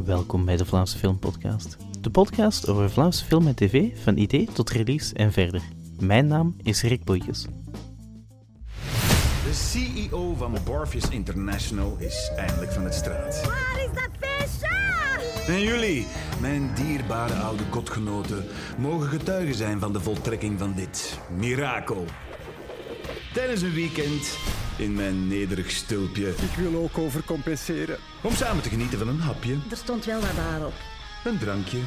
Welkom bij de Vlaamse Filmpodcast. De podcast over Vlaamse film en tv, van idee tot release en verder. Mijn naam is Rick Boeikes. De CEO van Morpheus International is eindelijk van het straat. Waar is dat feestje? En jullie, mijn dierbare oude kotgenoten, mogen getuigen zijn van de voltrekking van dit mirakel. Tijdens een weekend in mijn nederig stulpje. Ik wil ook overcompenseren. Om samen te genieten van een hapje, Er stond wel wat daarop. een drankje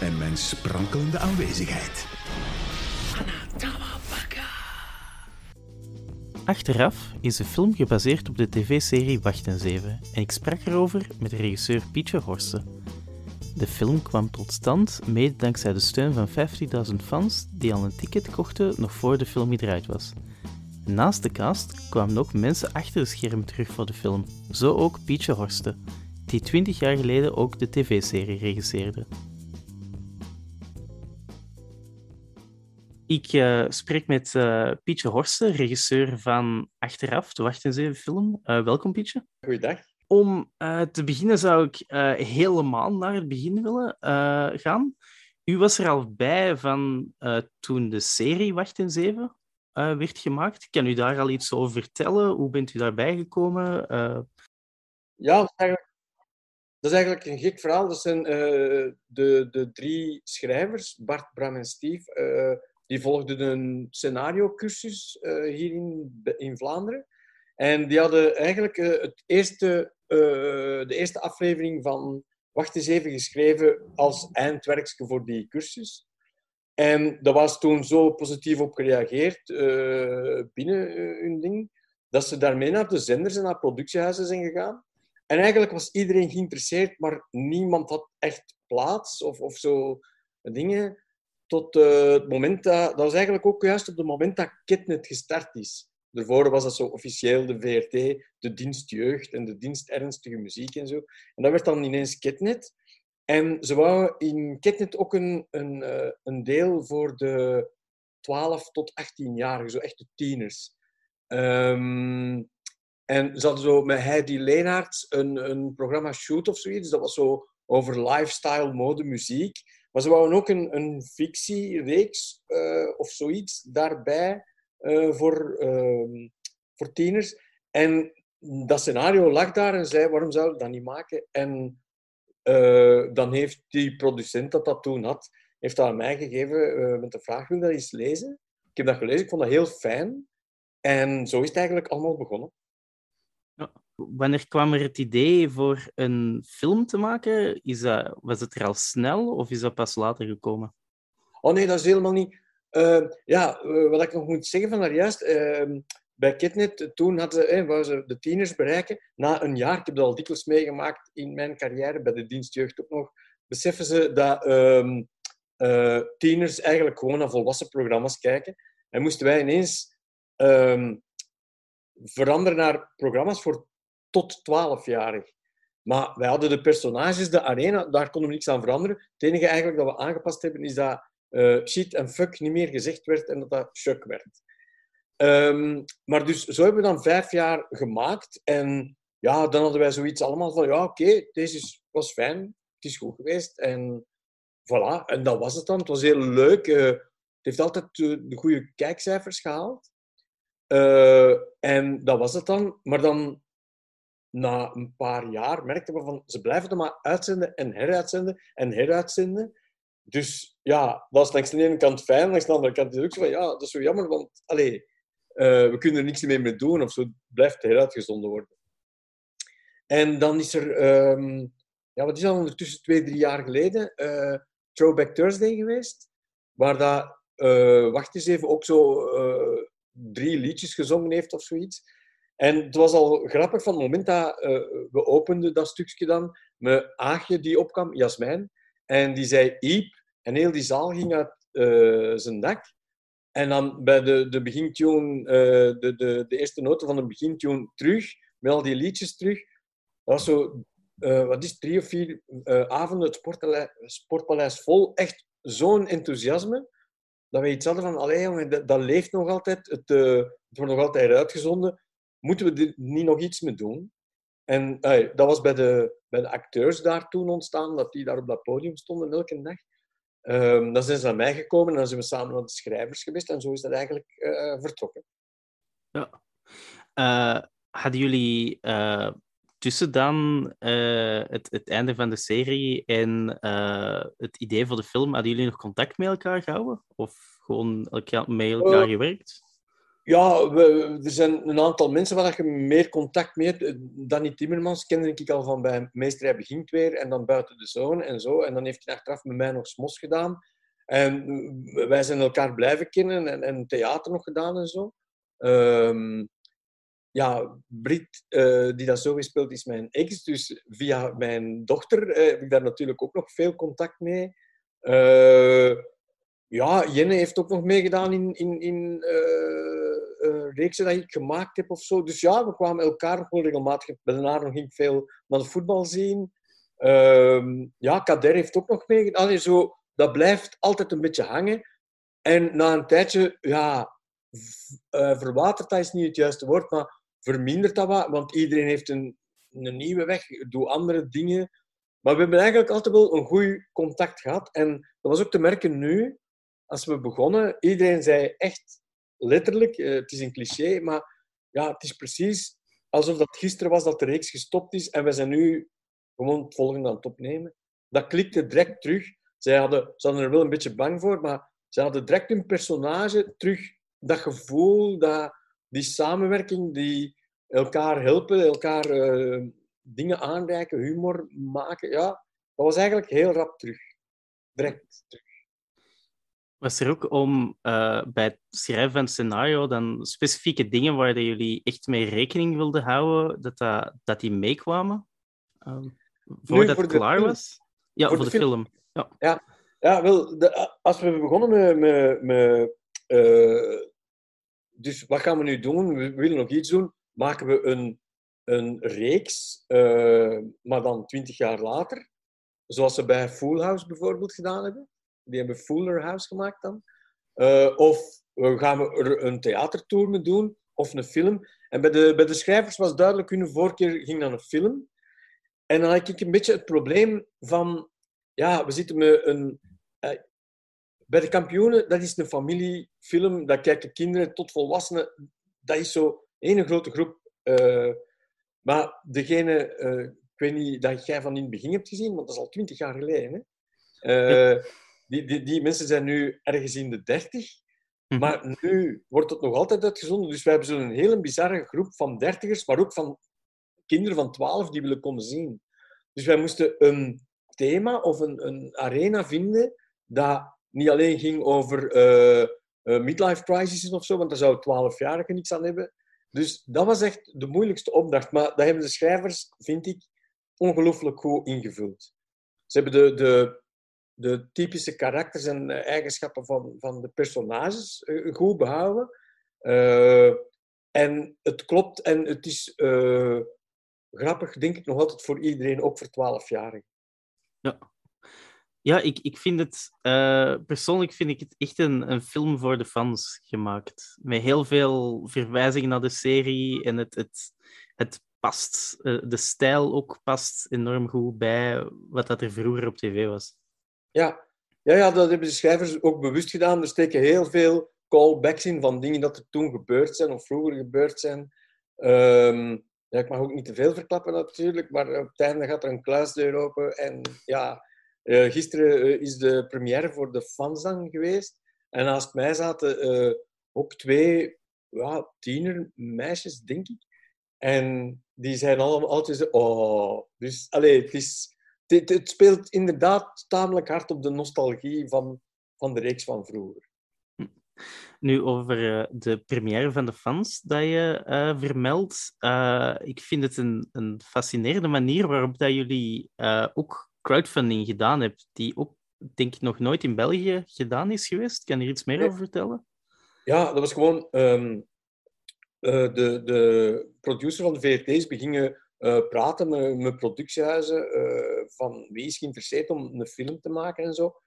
en mijn sprankelende aanwezigheid. Achteraf is de film gebaseerd op de tv-serie Wacht en Zeven en ik sprak erover met regisseur Pietje Horsten. De film kwam tot stand mede dankzij de steun van 15.000 fans die al een ticket kochten nog voor de film gedraaid was. Naast de cast kwamen ook mensen achter de schermen terug voor de film, zo ook Pietje Horsten, die 20 jaar geleden ook de tv-serie regisseerde. Ik eh, spreek met eh, Pietje Horsten, regisseur van Achteraf, de Wacht en Zeven film. Eh, welkom Pietje. Goeiedag. Om te beginnen zou ik helemaal naar het begin willen gaan. U was er al bij van toen de serie Wacht en Zeven eh, werd gemaakt. Kan u daar al iets over vertellen? Hoe bent u daarbij gekomen? Eh, Ja, dat is eigenlijk, is eigenlijk een gek verhaal. Dat zijn eh, de, de drie schrijvers, Bart, Bram en Steve, die volgden een scenario-cursus hier in, in Vlaanderen. En die hadden eigenlijk het eerste, de eerste aflevering van Wacht eens even geschreven als eindwerkje voor die cursus. En daar was toen zo positief op gereageerd eh, binnen eh, hun ding, dat ze daarmee naar de zenders en naar productiehuizen zijn gegaan. En eigenlijk was iedereen geïnteresseerd, maar niemand had echt plaats of, of zo dingen. Tot eh, het moment dat... Dat was eigenlijk ook juist op het moment dat Ketnet gestart is. Daarvoor was dat zo officieel de VRT, de dienst jeugd en de dienst ernstige muziek en zo. En dat werd dan ineens Ketnet. En ze wouden in Ketnet ook een, een, eh, een deel voor de 12 tot 18-jarigen, zo echt de tieners. Ehm, en ze hadden zo met Heidi Leenaerts een, een programma Shoot of zoiets. Dat was zo over lifestyle, mode, muziek. Maar ze wouden ook een, een fictiereeks eh, of zoiets daarbij eh, voor, ehm, voor tieners. En dat scenario lag daar en zei, waarom zouden we dat niet maken? En eh, dan heeft die producent dat dat toen had, heeft dat aan mij gegeven eh, met de vraag, wil je dat eens lezen? Ik heb dat gelezen, ik vond dat heel fijn. En zo is het eigenlijk allemaal begonnen. wanneer kwam er het idee voor een film te maken? Is dat, was het er al snel of is dat pas later gekomen? Oh nee, dat is helemaal niet. Eh, ja, wat ik nog moet zeggen van daar juist. Bij Ketnet, toen hadden ze, wouden ze de tieners bereiken. Na een jaar, ik heb dat al dikwijls meegemaakt in mijn carrière, bij de dienstjeugd ook nog, beseffen ze dat ehm, eh, tieners eigenlijk gewoon naar volwassen programma's kijken. En moesten wij ineens ehm, veranderen naar programma's voor tot 12-jarig. Maar wij hadden de personages, de arena, daar konden we niks aan veranderen. Het enige eigenlijk dat we aangepast hebben, is dat eh, shit en fuck niet meer gezegd werd en dat dat chuck werd. Ehm, maar dus zo hebben we dan vijf jaar gemaakt. En ja, dan hadden wij zoiets allemaal van, ja, oké, deze is, was fijn, het is goed geweest. En voilà, en dat was het dan. Het was heel leuk. eh, het heeft altijd de, de goede kijkcijfers gehaald. Eh, en dat was het dan. Maar dan, na een paar jaar, merkten we van, ze blijven het maar uitzenden en heruitzenden en heruitzenden. Dus ja, dat is langs de ene kant fijn, langs de andere kant is het ook zo van, ja, dat is zo jammer, want allee, we kunnen er niks meer mee doen of zo. Het blijft heruitgezonden worden. En dan is er, ehm, ja, wat is dat ondertussen, twee, drie jaar geleden, eh, Throwback Thursday geweest, waar dat, eh, wacht eens even, ook zo eh, drie liedjes gezongen heeft of zoiets. En het was al grappig van het moment dat eh, we openden dat stukje dan, met Aagje die opkwam, Jasmijn, en die zei Iep, en heel die zaal ging uit eh, zijn dak. En dan bij de, de begintune, eh, de, de, de eerste noten van de begintune terug, met al die liedjes terug. Dat was zo, eh, wat is drie of vier eh, avonden het sportpaleis, sportpaleis vol. Echt zo'n enthousiasme, dat we iets hadden van, allee jongen, dat, dat leeft nog altijd, het, het wordt nog altijd uitgezonden. Moeten we er niet nog iets mee doen? En dat was bij de, bij de acteurs daar toen ontstaan, dat die daar op dat podium stonden elke dag. Ehm, dan zijn ze naar mij gekomen en dan zijn we samen naar de schrijvers geweest. En zo is dat eigenlijk eh, vertrokken. Ja. Uh, hadden jullie tussen dan het, het einde van de serie en het idee voor de film, hadden jullie nog contact met elkaar gehouden? Of gewoon elkaar, met elkaar gewerkt? Ja, er zijn een aantal mensen waar je meer contact mee hebt. Danny Timmermans kende ik al van bij Meester Hij Begint Weer en dan Buiten de Zone en zo. En dan heeft hij achteraf met mij nog Smos gedaan. En wij zijn elkaar blijven kennen en, en theater nog gedaan en zo. Um, ja, Brit, uh, die dat zo gespeeld is mijn ex. Dus via mijn dochter uh, heb ik daar natuurlijk ook nog veel contact mee. Uh, ja, Jenne heeft ook nog meegedaan in, in, in uh, reeksen dat ik gemaakt heb of zo. Dus ja, we kwamen elkaar nog wel regelmatig. Nog ging veel naar voetbal zien. Uh, ja, Kader heeft ook nog meegedaan. Allee, zo, dat blijft altijd een beetje hangen. En na een tijdje, ja, uh, verwatert, dat is niet het juiste woord, maar vermindert dat wat. Want iedereen heeft een, een nieuwe weg, doet andere dingen. Maar we hebben eigenlijk altijd wel een goed contact gehad. En dat was ook te merken nu, als we begonnen, iedereen zei echt letterlijk, uh, het is een cliché, maar ja, het is precies alsof dat gisteren was dat de reeks gestopt is en we zijn nu gewoon het volgende aan het opnemen. Dat klikte direct terug. Zij hadden, ze hadden er wel een beetje bang voor, maar ze hadden direct hun personage terug. Dat gevoel, dat, die samenwerking, die elkaar helpen, elkaar uh, dingen aanreiken, humor maken. Ja, dat was eigenlijk heel rap terug. Direct terug. Was er ook om uh, bij het schrijven van het scenario dan specifieke dingen waar jullie echt mee rekening wilden houden, dat, dat, dat die meekwamen? Um, voordat voor het klaar was? Ja, voor, de, film. Ja. ja. Ja, wel, de, als we begonnen met... met, met uh, dus wat gaan we nu doen? We willen nog iets doen. Maken we een, een reeks, uh, maar dan twintig jaar later. Zoals ze bij Full House bijvoorbeeld gedaan hebben. Die hebben Fuller House gemaakt dan. Uh, of gaan we er een theatertour mee doen, of een film. En bij de, bij de schrijvers was duidelijk, hun voorkeur ging naar een film. En dan had ik een beetje het probleem van, ja, we zitten met een... Uh, bij de kampioenen, dat is een familiefilm, dat kijken kinderen tot volwassenen. Dat is zo één grote groep. Uh, maar degene, ik weet niet dat jij van in het begin hebt gezien, want dat is al twintig jaar geleden. Hè? Die, die, die mensen zijn nu ergens in de dertig. Mhm. Maar nu wordt het nog altijd uitgezonden. Dus wij hebben zo'n hele bizarre groep van dertigers, maar ook van kinderen van twaalf die willen komen zien. Dus wij moesten een thema of een, een arena vinden dat niet alleen ging over uh, uh, midlife crisis of zo, want daar zou twaalfjarigen niks aan hebben. Dus dat was echt de moeilijkste opdracht. Maar dat hebben de schrijvers, vind ik, ongelooflijk goed ingevuld. Ze hebben de, de, de typische karakters en eh, eigenschappen van, van de personages eh, goed behouden. Uh, en het klopt en het is grappig, denk ik nog altijd voor iedereen, ook voor 12-jarigen. Ja. Ja, ik, ik vind het... Persoonlijk vind ik het echt een, een film voor de fans gemaakt. Met heel veel verwijzingen naar de serie en het, het, het past... de stijl ook past enorm goed bij wat dat er vroeger op tv was. Ja. Ja, ja, dat hebben de schrijvers ook bewust gedaan. Er steken heel veel callbacks in van dingen dat er toen gebeurd zijn of vroeger gebeurd zijn. Um, ja, ik mag ook niet te veel verklappen natuurlijk, maar op het einde gaat er een kluisdeur open. En ja, uh, gisteren uh, is de première voor de fans dan geweest. En naast mij zaten uh, ook twee ja, tiener meisjes, denk ik. En die zijn allemaal altijd oh. Dus, allee, het is het, het, speelt inderdaad tamelijk hard op de nostalgie van, van de reeks van vroeger. Nu, over uh, de première van de fans dat je uh, vermeldt. Uh, ik vind het een, een fascinerende manier waarop dat jullie ook crowdfunding gedaan hebben, die ook, denk ik, nog nooit in België gedaan is geweest. Kan je er iets meer over vertellen? Ja, dat was gewoon... Um, de, de producer van de VRT's begingen uh, praten met, met productiehuizen uh, van wie is geïnteresseerd om een film te maken en zo.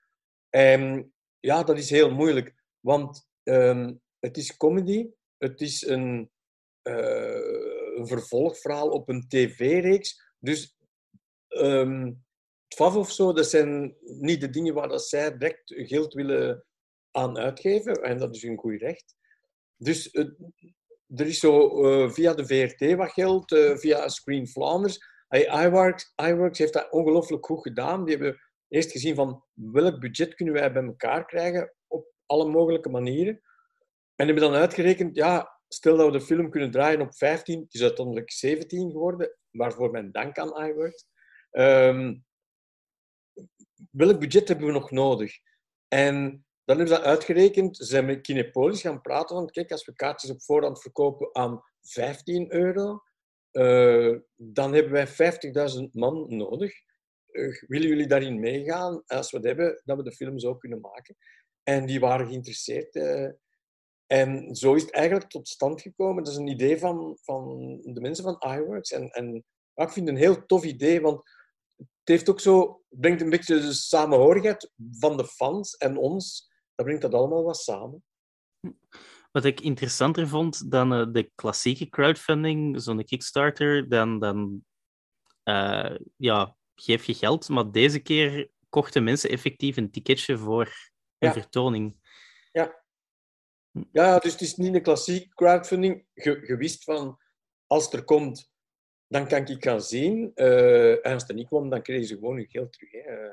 En ja, dat is heel moeilijk, want um, het is comedy, het is een een vervolgverhaal op een tv-reeks. Dus ehm, FAF of zo, dat zijn niet de dingen waar dat zij direct geld willen aan uitgeven. En dat is hun goed recht. Dus eh, er is zo eh, via de VRT wat geld, uh, via Screen Flanders. IWorks, iWorks heeft dat ongelooflijk goed gedaan. Die hebben eerst gezien van welk budget kunnen wij bij elkaar krijgen op alle mogelijke manieren. En hebben dan uitgerekend, ja, stel dat we de film kunnen draaien op 15, het is uiteindelijk 17 geworden, waarvoor mijn dank aan iWorks. Um, welk budget hebben we nog nodig? En dan hebben ze dat uitgerekend. Ze zijn met Kinepolis gaan praten van, kijk, als we kaartjes op voorhand verkopen aan 15 euro, uh, dan hebben wij 50.000 man nodig. Uh, willen jullie daarin meegaan? Als we het hebben, dat we de film zo kunnen maken. En die waren geïnteresseerd. Uh, en zo is het eigenlijk tot stand gekomen. Dat is een idee van, van de mensen van iWorks. En, en ik vind het een heel tof idee, want het heeft ook zo, brengt een beetje de samenhorigheid van de fans en ons. Dat brengt dat allemaal wat samen. Wat ik interessanter vond dan uh, de klassieke crowdfunding, zo'n Kickstarter, dan, dan uh, ja, geef je geld. Maar deze keer kochten mensen effectief een ticketje voor een Ja. vertoning. Ja. Ja, dus het is niet een klassiek crowdfunding. Je, je wist van, als het er komt, dan kan ik gaan zien. Eh, en als het er niet kwam, dan kregen ze gewoon hun geld terug. Hè.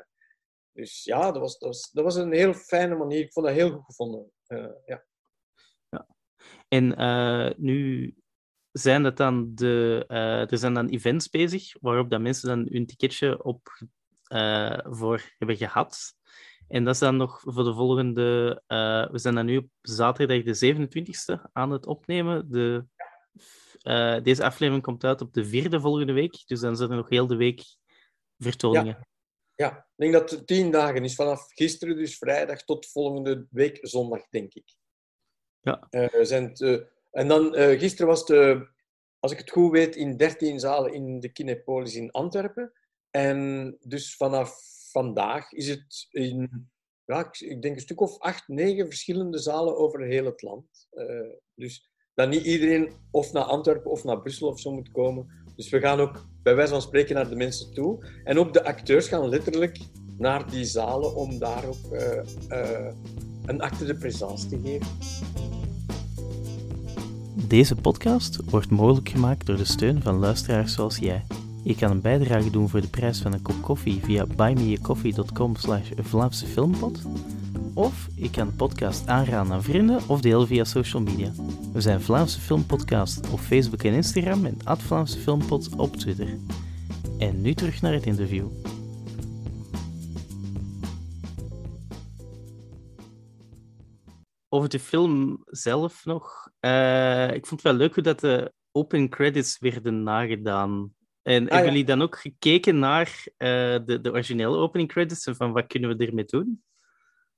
Dus ja, dat was, dat, was, dat was een heel fijne manier. Ik vond dat heel goed gevonden. Eh, ja. En eh, nu zijn het dan de, eh, er zijn dan events bezig waarop dat mensen dan hun ticketje op voor hebben gehad. En dat is dan nog voor de volgende. we zijn dan nu op zaterdag de 27e aan het opnemen. De, deze aflevering komt uit op de vierde volgende week. Dus dan zijn er nog heel de week vertoningen. ja, ik denk dat het tien dagen is. Vanaf gisteren, dus vrijdag, tot volgende week zondag, denk ik. Ja. Eh, zijn en dan, eh, gisteren was het, als ik het goed weet, in 13 zalen in de Kinepolis in Antwerpen. En dus vanaf vandaag is het in, ja, ik, ik denk een stuk of acht, negen verschillende zalen over heel het land. Eh, dus dat niet iedereen of naar Antwerpen of naar Brussel of zo moet komen. Dus we gaan ook bij wijze van spreken naar de mensen toe. En ook de acteurs gaan letterlijk naar die zalen om daar ook eh, eh, een acte de présence te geven. Deze podcast wordt mogelijk gemaakt door de steun van luisteraars zoals jij. Je kan een bijdrage doen voor de prijs van een kop koffie via buymeacoffee.com slash Vlaamse Filmpot. Of je kan de podcast aanraden aan vrienden of delen via social media. We zijn Vlaamse Filmpodcast op Facebook en Instagram en at Vlaamse Filmpot op Twitter. En nu terug naar het interview. Over de film zelf nog. Eh, ik vond het wel leuk hoe dat de open credits werden nagedaan. En hebben ja. jullie dan ook gekeken naar eh, de, de originele opening credits en van wat kunnen we ermee doen?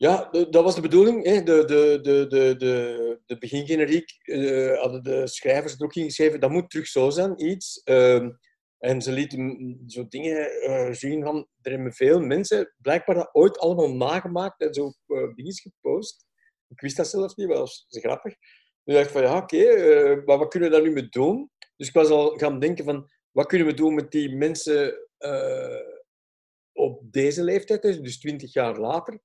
Ja, dat was de bedoeling. Hè. De, de, de, de, de, de begingeneriek eh, hadden de schrijvers er ook in geschreven. Dat moet terug zo zijn, iets. Ehm, en ze lieten zo dingen eh, zien van... Er hebben veel mensen blijkbaar dat ooit allemaal nagemaakt en zo op eh, dingen gepost. Ik wist dat zelfs niet, maar dat was grappig. Ik dacht van, ja, oké, maar wat kunnen we daar nu mee doen? Dus ik was al gaan denken van, wat kunnen we doen met die mensen op deze leeftijd, dus 20 jaar later?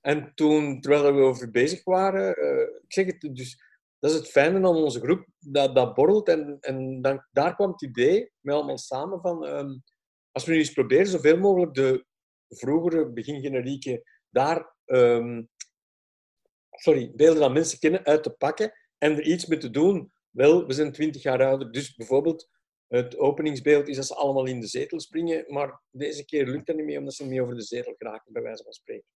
En toen, terwijl we over bezig waren, eh, ik zeg het, dus dat is het fijne aan onze groep, dat, dat borrelt. En, en dan, daar kwam het idee, met allemaal samen, van ehm, als we nu eens proberen zoveel mogelijk de vroegere begingenerieken daar, ehm, sorry, beelden dat mensen kennen, uit te pakken en er iets mee te doen. Wel, we zijn 20 jaar ouder, dus bijvoorbeeld het openingsbeeld is dat ze allemaal in de zetel springen, maar deze keer lukt dat niet meer, omdat ze niet over de zetel geraken, bij wijze van spreken.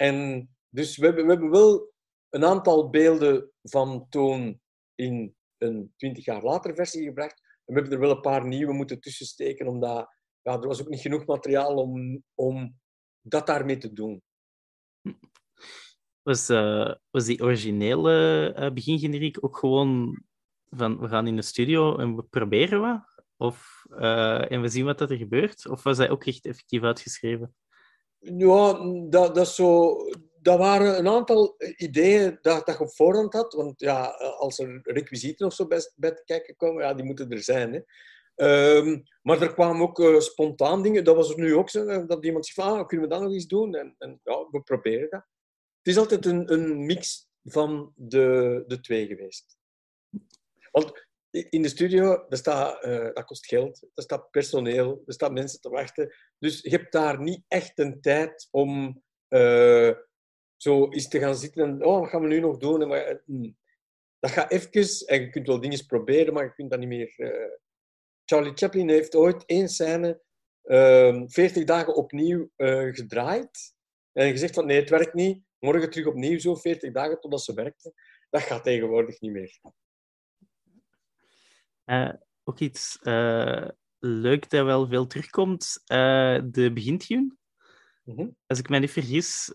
En dus we hebben, we hebben wel een aantal beelden van toen in een 20 jaar later versie gebracht. En we hebben er wel een paar nieuwe moeten tussensteken, omdat ja, er was ook niet genoeg materiaal om, om dat daarmee te doen. Was, eh, was die originele uh, begingeneriek ook gewoon van we gaan in de studio en we proberen wat? Of, uh, en we zien wat er gebeurt? Of was hij ook echt effectief uitgeschreven? Ja, dat, dat zo... dat waren een aantal ideeën dat, dat je op voorhand had. Want ja, als er requisieten of zo bij, bij te kijken komen, ja, die moeten er zijn. Hè. Ehm, maar er kwamen ook uh, spontaan dingen. Dat was er nu ook zo. Dat iemand zegt van, ah, kunnen we dat nog eens doen? En, en ja, we proberen dat. Het is altijd een, een mix van de, de twee geweest. Want in de studio, dat, staat, dat kost geld, er staat personeel, er staan mensen te wachten. Dus je hebt daar niet echt een tijd om uh, zo eens te gaan zitten en oh, wat gaan we nu nog doen? Maar, hmm, dat gaat even en je kunt wel dingen proberen, maar je kunt dat niet meer... Charlie Chaplin heeft ooit één scène 40 ehm, dagen opnieuw gedraaid en gezegd van nee, het werkt niet. Morgen terug opnieuw zo 40 dagen totdat ze werkte. Dat gaat tegenwoordig niet meer. Uh, ook iets uh, leuk dat wel veel terugkomt, uh, de begintune. Mm -hmm. Als ik mij niet vergis,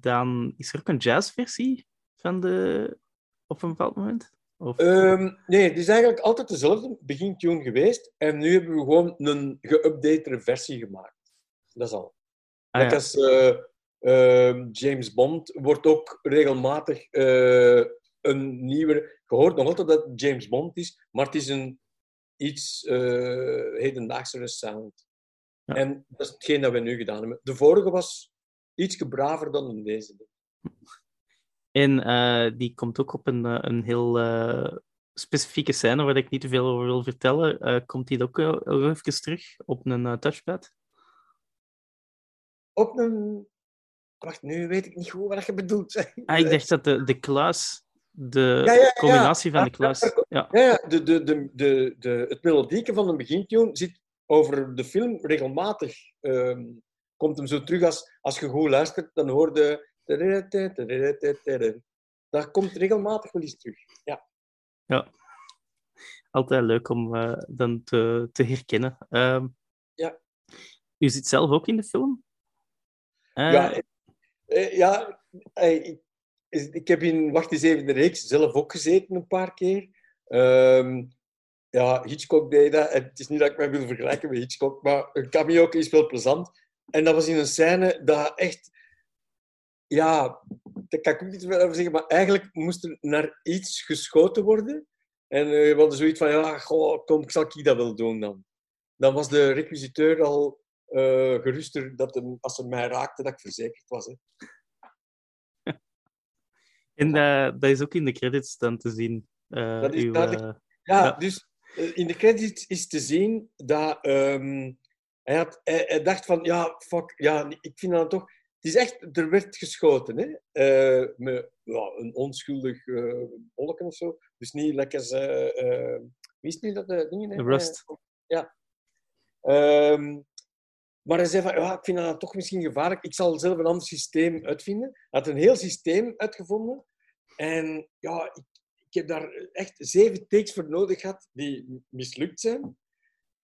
dan is er ook een jazzversie van de op een bepaald moment? Of... Um, nee, het is eigenlijk altijd dezelfde begintune geweest. En nu hebben we gewoon een geüpdatere versie gemaakt. Dat is al. Ah, ja. als uh, James Bond wordt ook regelmatig een nieuwe hoort nog altijd dat het James Bond is, maar het is een iets uh, hedendaagsere sound. Ja. En dat is hetgeen dat we nu gedaan hebben. De vorige was iets braver dan in deze. En uh, die komt ook op een, eh, een heel uh, specifieke scène waar ik niet te veel over wil vertellen. komt die ook even terug op een touchpad? Op een... Wacht, nu weet ik niet goed wat je bedoelt. Ah, ik dacht dat de, de kluis de ja, ja, combinatie van de klas. Ja, ja de, de, de, de, de, het melodieke van een begintune zit over de film regelmatig. Um, komt hem zo terug als, als je goed luistert, dan hoor je. Dat komt regelmatig wel eens terug. Ja. ja. Altijd leuk om uh, dan te, te herkennen. Uh, ja. U zit zelf ook in de film? Uh, ja, ja ik, ik heb in Wacht eens even de reeks zelf ook gezeten een paar keer. Um, ja, Hitchcock deed dat. Het is niet dat ik mij wil vergelijken met Hitchcock, maar een cameo is wel plezant. En dat was in een scène dat echt... Ja, daar kan ik ook niet over zeggen, maar eigenlijk moest er naar iets geschoten worden. En uh, we hadden zoiets van, ja, goh, kom, zal ik dat wel doen dan? Dan was de requisiteur al uh, geruster dat als ze mij raakte, dat ik verzekerd was. Hè. En uh, dat is ook in de credits dan te zien. Uh, dat is uw, uh, ja, ja, dus in de credits is te zien dat um, hij, had, hij, hij, dacht van, ja, fuck, ja, ik vind dat toch... Het is echt, er werd geschoten, hè. met ja, een onschuldig uh, wolken of zo. Dus niet lekker... wie is nu dat de dingen? Rust. ja. Um, maar hij zei van, ja, ik vind dat toch misschien gevaarlijk. Ik zal zelf een ander systeem uitvinden. Hij had een heel systeem uitgevonden. En ja, ik, ik heb daar echt zeven takes voor nodig gehad die mislukt zijn.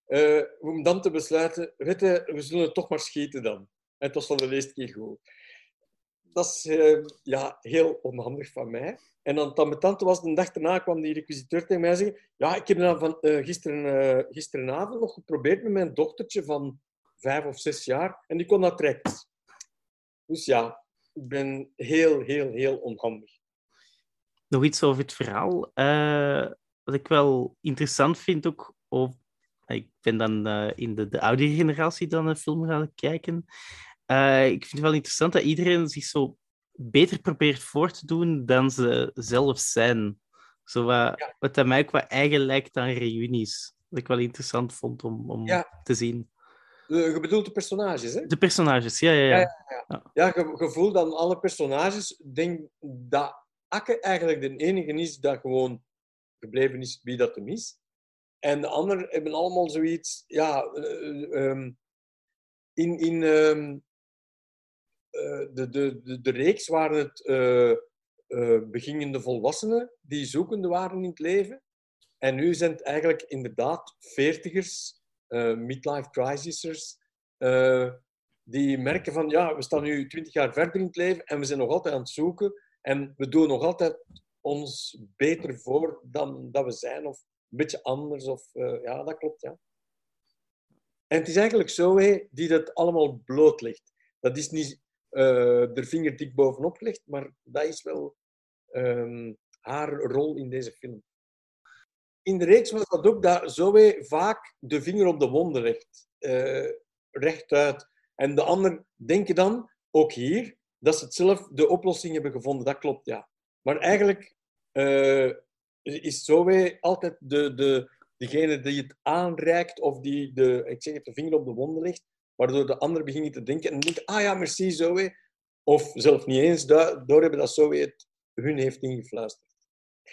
Uh, om dan te besluiten, weet je, we zullen het toch maar schieten dan. En het was van de eerste keer goed. Dat is uh, ja, heel onhandig van mij. En dan tante was, de dag daarna kwam die requisiteur tegen mij zeggen ja, ik heb dan van, uh, gisteren, gisterenavond nog geprobeerd met mijn dochtertje van vijf of zes jaar. En die kon dat direct. Dus ja, ik ben heel, heel, heel onhandig. Nog iets over het verhaal. Uh, wat ik wel interessant vind ook... Of, ik ben dan uh, in de, de oudere generatie dan een film gaan kijken. Uh, ik vind het wel interessant dat iedereen zich zo beter probeert voor te doen dan ze zelf zijn. Zo wat, ja. wat aan mij ook wat eigen lijkt aan reunies. Wat ik wel interessant vond om, om ja. te zien. Je bedoelt de personages, hè? De personages, ja, ja, ja. Ja, ja, ja. je, je voelt dan alle personages. denk dat Akke eigenlijk de enige is dat gewoon gebleven is wie dat hem is. En de anderen hebben allemaal zoiets... Ja, um, in... in um, uh, de, de, de, de reeks waren het uh, uh, beginnende volwassenen die zoekende waren in het leven. En nu zijn het eigenlijk inderdaad veertigers midlife crisisers, uh, die merken van ja, we staan nu twintig jaar verder in het leven en we zijn nog altijd aan het zoeken en we doen nog altijd ons beter voor dan dat we zijn of een beetje anders. Of, uh, ja, dat klopt, ja. En het is eigenlijk zo hé, die dat allemaal blootlegt. Dat is niet eh er vinger dik bovenop gelegd, maar dat is wel ehm, haar rol in deze film. In de reeks was dat ook dat Zoe vaak de vinger op de wonden legt. eh, rechtuit. En de anderen denken dan, ook hier, dat ze het zelf de oplossing hebben gevonden. Dat klopt, ja. Maar eigenlijk eh, is Zoe altijd de, de, degene die het aanreikt of die de, ik zeg de vinger op de wonden legt, waardoor de anderen beginnen te denken en denken, ah ja, merci Zoe. Of zelf niet eens doorhebben dat Zoe het hun heeft ingefluisterd.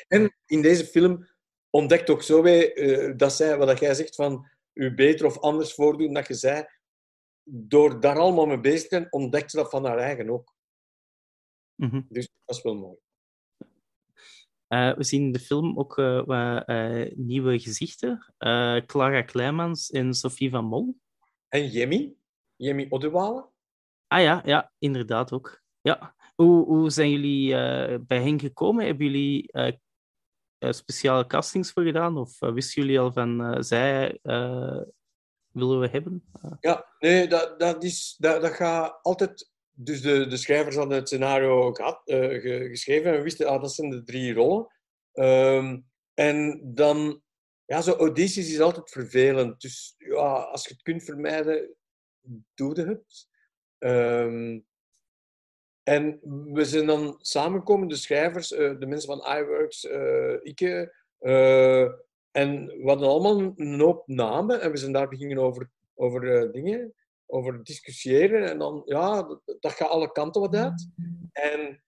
En in deze film ontdekt ook Zoe eh, dat zij, wat jij zegt, van u beter of anders voordoen dat je zei, door daar allemaal mee bezig te zijn, ontdekt ze dat van haar eigen ook. Mhm. Dus dat is wel mooi. Eh, we zien in de film ook eh, wat eh, nieuwe gezichten. Eh, Clara Kleimans en Sophie van Mol. En Jemmy, Jemmy Oddewale, Ah ja, ja, inderdaad ook. Ja. Hoe, hoe zijn jullie eh, bij hen gekomen? Hebben jullie speciale castings voor gedaan? Of eh, wisten jullie al van eh, zij eh, willen we hebben? Eh, Ja, nee, dat, dat, is, dat, dat gaat altijd... Dus de, de schrijvers hadden het scenario gehad, eh, ge- geschreven en we wisten, ah, dat zijn de drie rollen. Ehm, en dan... Ja, zo audities is altijd vervelend. Dus ja, als je het kunt vermijden, doe je het. Ehm, en we zijn dan samengekomen, de schrijvers, eh, de mensen van iWorks, eh Ike. eh, en we hadden allemaal een hoop namen en we zijn daar beginnen over, over dingen, over discussiëren. En dan, ja, dat, gaat alle kanten wat uit. En,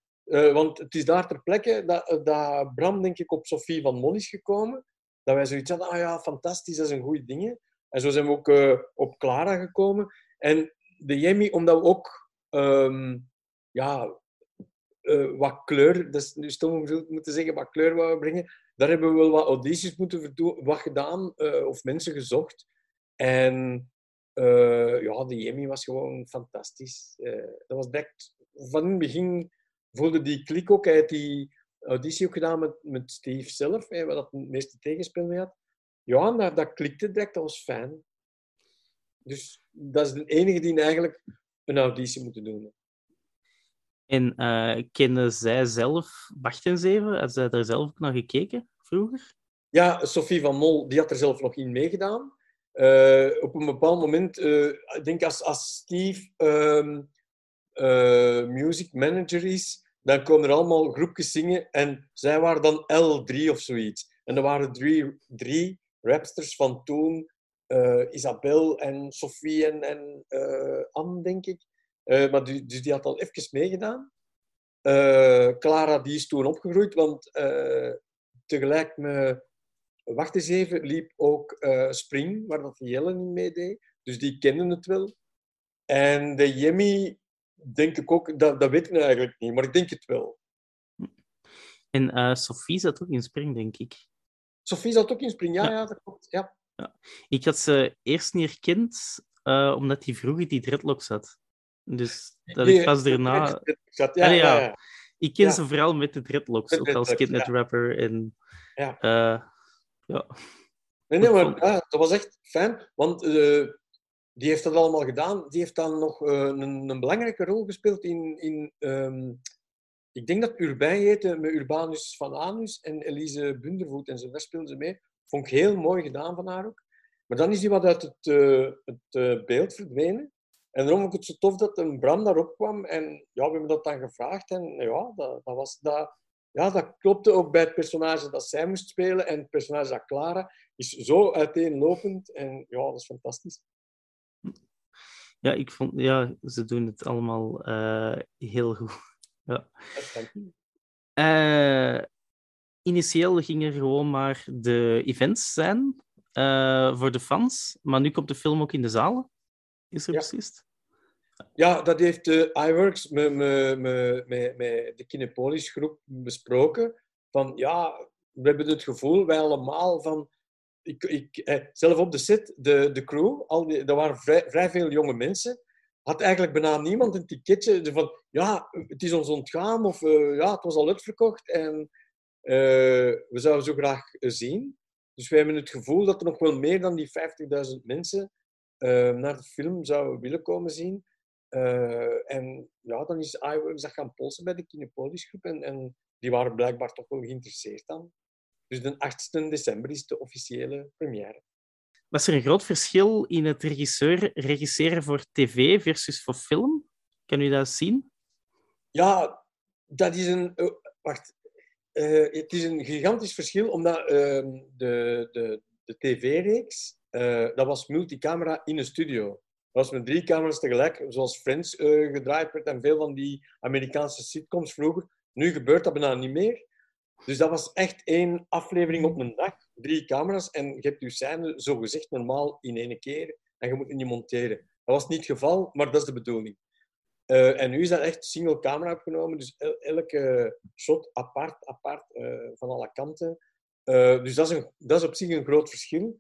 want het is daar ter plekke dat, dat Bram, denk ik, op Sophie van Mon is gekomen. Dat wij zoiets hadden, ah ja, fantastisch, dat is een goede ding. En zo zijn we ook op Clara gekomen. En de Jemmy, omdat we ook ehm, ja, eh, wat kleur, dat is nu stom om moeten zeggen, wat kleur wouden brengen. Daar hebben we wel wat audities moeten wat gedaan, eh, of mensen gezocht. En eh, ja, de Jemmy was gewoon fantastisch. Dat was direct, van in het begin voelde die klik ook. Hij had die auditie ook gedaan met, met Steve zelf, hè, waar dat het meeste tegenspel mee had. Ja, dat, dat klikte direct, dat was fijn. Dus dat is de enige die eigenlijk een auditie moeten doen. En eh kennen zij zelf Wachtenzeven? Had zij daar zelf naar gekeken vroeger? Ja, Sophie van Mol die had er zelf nog in meegedaan. Eh, op een bepaald moment, eh, ik denk als, als Steve eh, music manager is, dan komen er allemaal groepjes zingen en zij waren dan L3 of zoiets. En er waren drie, drie rapsters van toen, Isabel en Sophie en, en Anne, denk ik. Eh, maar die, dus die had al even meegedaan. Eh, Clara die is toen opgegroeid, want eh, tegelijk met Wacht eens even liep ook Spring, waar dat Jelle niet meedeed. Dus die kenden het wel. En de Jemmy, denk ik ook, dat, dat weet ik nou eigenlijk niet, maar ik denk het wel. En Sophie zat ook in Spring, denk ik. Sophie zat ook in Spring, ja, Ja. ja, dat klopt. Ja. Ik had ze eerst niet herkend, omdat die vroeger die dreadlocks had. Dus dat ik pas daarna... Ja, ja. Ik ken ze vooral met de dreadlocks, ook als kidnet rapper. En, Ja. eh, ja. Nee, nee, maar ja, dat was echt fijn, want eh, die heeft dat allemaal gedaan. Die heeft dan nog eh, een, een belangrijke rol gespeeld in, in ehm, ik denk dat Urbijn heette, met Urbanus van Anus en Elise Bundervoet en zo. Daar speelden ze mee. Vond ik heel mooi gedaan van haar ook. Maar dan is die wat uit het, het beeld verdwenen. En daarom vond ik het zo tof dat een Bram daarop kwam. En ja, we hebben dat dan gevraagd. En ja, dat, dat, was, dat, ja, dat klopte ook bij het personage dat zij moest spelen. En het personage dat Clara is zo uiteenlopend. En ja, dat is fantastisch. ja, ik vond... Ja, ze doen het allemaal eh, heel goed. Ja. Eh, initieel gingen er gewoon maar de events zijn eh, voor de fans. Maar nu komt de film ook in de zalen. Is er Ja. precies? Ja, dat heeft de iWorks met, met, met, met, de Kinepolis groep besproken. Van ja, we hebben het gevoel, wij allemaal, van... Ik, ik, eh, zelf op de set, de, de crew, al die, er waren vrij, vrij veel jonge mensen. Had eigenlijk bijna niemand een ticketje van ja, het is ons ontgaan of eh, ja, het was al uitverkocht en eh, we zouden zo graag eh, zien. Dus wij hebben het gevoel dat er nog wel meer dan die 50.000 mensen eh, naar de film zouden willen komen zien. Eh, en ja, dan is iWorks dat gaan polsen bij de Kinepolis groep en, en die waren blijkbaar toch wel geïnteresseerd dan. Dus de 8 december is de officiële première. Was er een groot verschil in het regisseur, regisseren voor tv versus voor film? Kan u dat zien? Ja, dat is een... oh, wacht. Eh, het is een gigantisch verschil, omdat ehm, de, de, de tv-reeks, eh, dat was multicamera in een studio. Dat was met drie camera's tegelijk, zoals Friends eh, gedraaid werd en veel van die Amerikaanse sitcoms vroeger. Nu gebeurt dat bijna niet meer. Dus dat was echt één aflevering op een dag, drie camera's, en je hebt je scène zogezegd normaal in één keer en je moet niet monteren. Dat was niet het geval, maar dat is de bedoeling. Eh, en nu is dat echt single camera opgenomen, dus el- elke shot apart, apart, van alle kanten. Dus dat is, een, dat is op zich een groot verschil.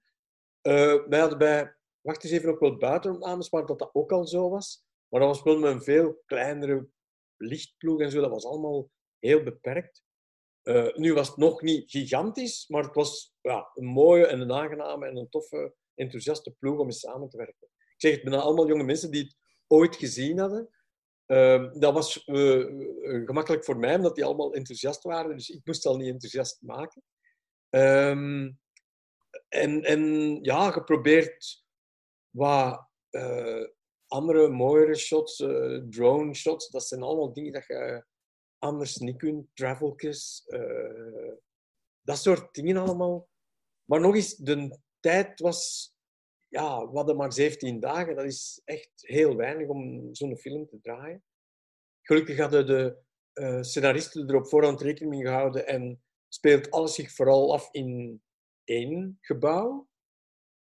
Eh, wij hadden bij, wacht eens even, ook wel buitenopnames waar dat, dat ook al zo was. Maar dat was wel met een veel kleinere lichtploeg en zo. Dat was allemaal heel beperkt. Eh, nu was het nog niet gigantisch, maar het was ja, een mooie en een aangename en een toffe, enthousiaste ploeg om mee samen te werken. Ik zeg het bijna allemaal jonge mensen die het ooit gezien hadden. Ehm, dat was eh, gemakkelijk voor mij, omdat die allemaal enthousiast waren. Dus ik moest al niet enthousiast maken. Ehm, en, en ja, geprobeerd wat eh, andere, mooiere shots, eh, drone shots. Dat zijn allemaal dingen dat je anders niet kunt. Travelkes, eh, dat soort dingen allemaal. Maar nog eens, de tijd was... Ja, we hadden maar 17 dagen. Dat is echt heel weinig om zo'n film te draaien. Gelukkig hadden de scenaristen er op voorhand rekening mee gehouden en speelt alles zich vooral af in één gebouw.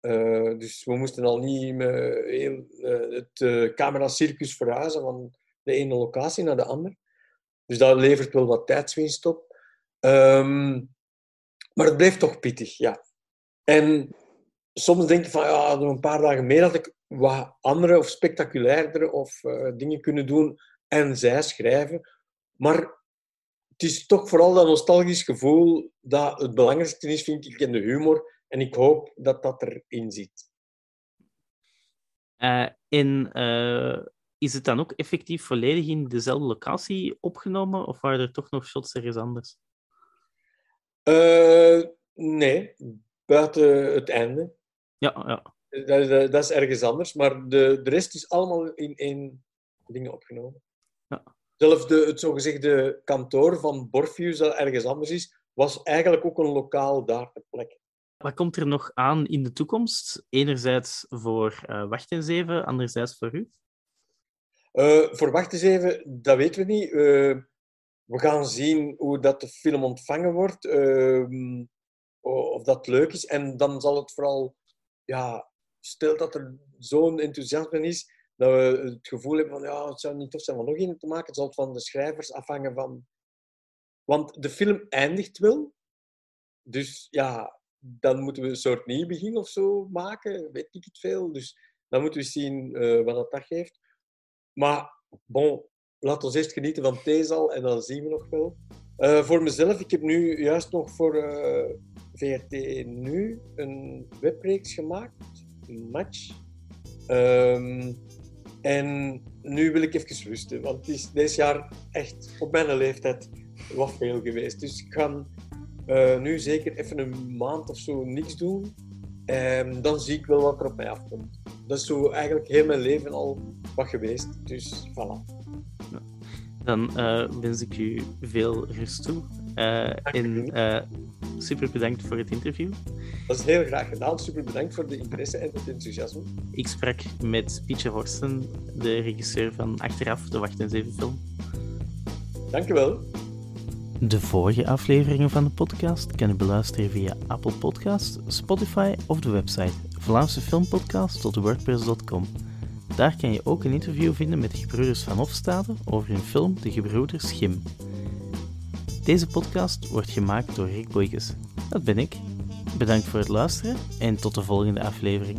Eh, dus we moesten al niet met heel, eh, het uh, cameracircus verhuizen van de ene locatie naar de andere. Dus dat levert wel wat tijdswinst op. Ehm, maar het bleef toch pittig, ja. En soms denk je van, ja, nog een paar dagen meer had ik wat andere of spectaculairdere of eh, dingen kunnen doen en zij schrijven. Maar het is toch vooral dat nostalgisch gevoel dat het belangrijkste is, vind ik, in de humor. En ik hoop dat dat erin zit. Eh, en eh, is het dan ook effectief volledig in dezelfde locatie opgenomen, of waren er toch nog shots ergens anders? Eh, nee, buiten het einde. Ja, ja. Dat, dat, dat is ergens anders. Maar de, de rest is allemaal in één ding opgenomen. Zelfs de, het zogezegde kantoor van Borfius, dat ergens anders is, was eigenlijk ook een lokaal daar ter plekke. Wat komt er nog aan in de toekomst? Enerzijds voor uh, Wacht eens even, anderzijds voor u? Uh, voor Wacht eens even, dat weten we niet. Uh, we gaan zien hoe dat de film ontvangen wordt. Uh, of dat leuk is. En dan zal het vooral... Ja, stel dat er zo'n enthousiasme is, dat we het gevoel hebben van ja, het zou niet tof zijn om nog een te maken. Het zal van de schrijvers afhangen van... Want de film eindigt wel. Dus ja, dan moeten we een soort nieuw begin of zo maken. Weet ik het veel. Dus dan moeten we zien uh, wat dat, dat geeft. Maar bon, laten we eerst genieten van Theesal en dan zien we nog wel. Uh, voor mezelf, ik heb nu juist nog voor uh, VRT Nu een wepreeks gemaakt. Match. Um, en nu wil ik even rusten, want het is deze jaar echt op mijn leeftijd wat veel geweest. Dus ik ga uh, nu zeker even een maand of zo niks doen. En dan zie ik wel wat er op mij afkomt. Dat is zo eigenlijk heel mijn leven al wat geweest. Dus voilà. Dan uh, wens ik u veel rust toe. Uh, uh, super bedankt voor het interview. Dat is heel graag gedaan. Super bedankt voor de interesse en het enthousiasme. Ik sprak met Pietje Horsten, de regisseur van Achteraf, de Wacht en Zeven film. Dank u wel. De vorige afleveringen van de podcast kan je beluisteren via Apple Podcast, Spotify of de website vlaamsefilmpodcast.wordpress.com. Daar kan je ook een interview vinden met de gebroeders van Hofstade over hun film De Gebroeders Schim. Deze podcast wordt gemaakt door Rick Boykes. Dat ben ik. Bedankt voor het luisteren en tot de volgende aflevering.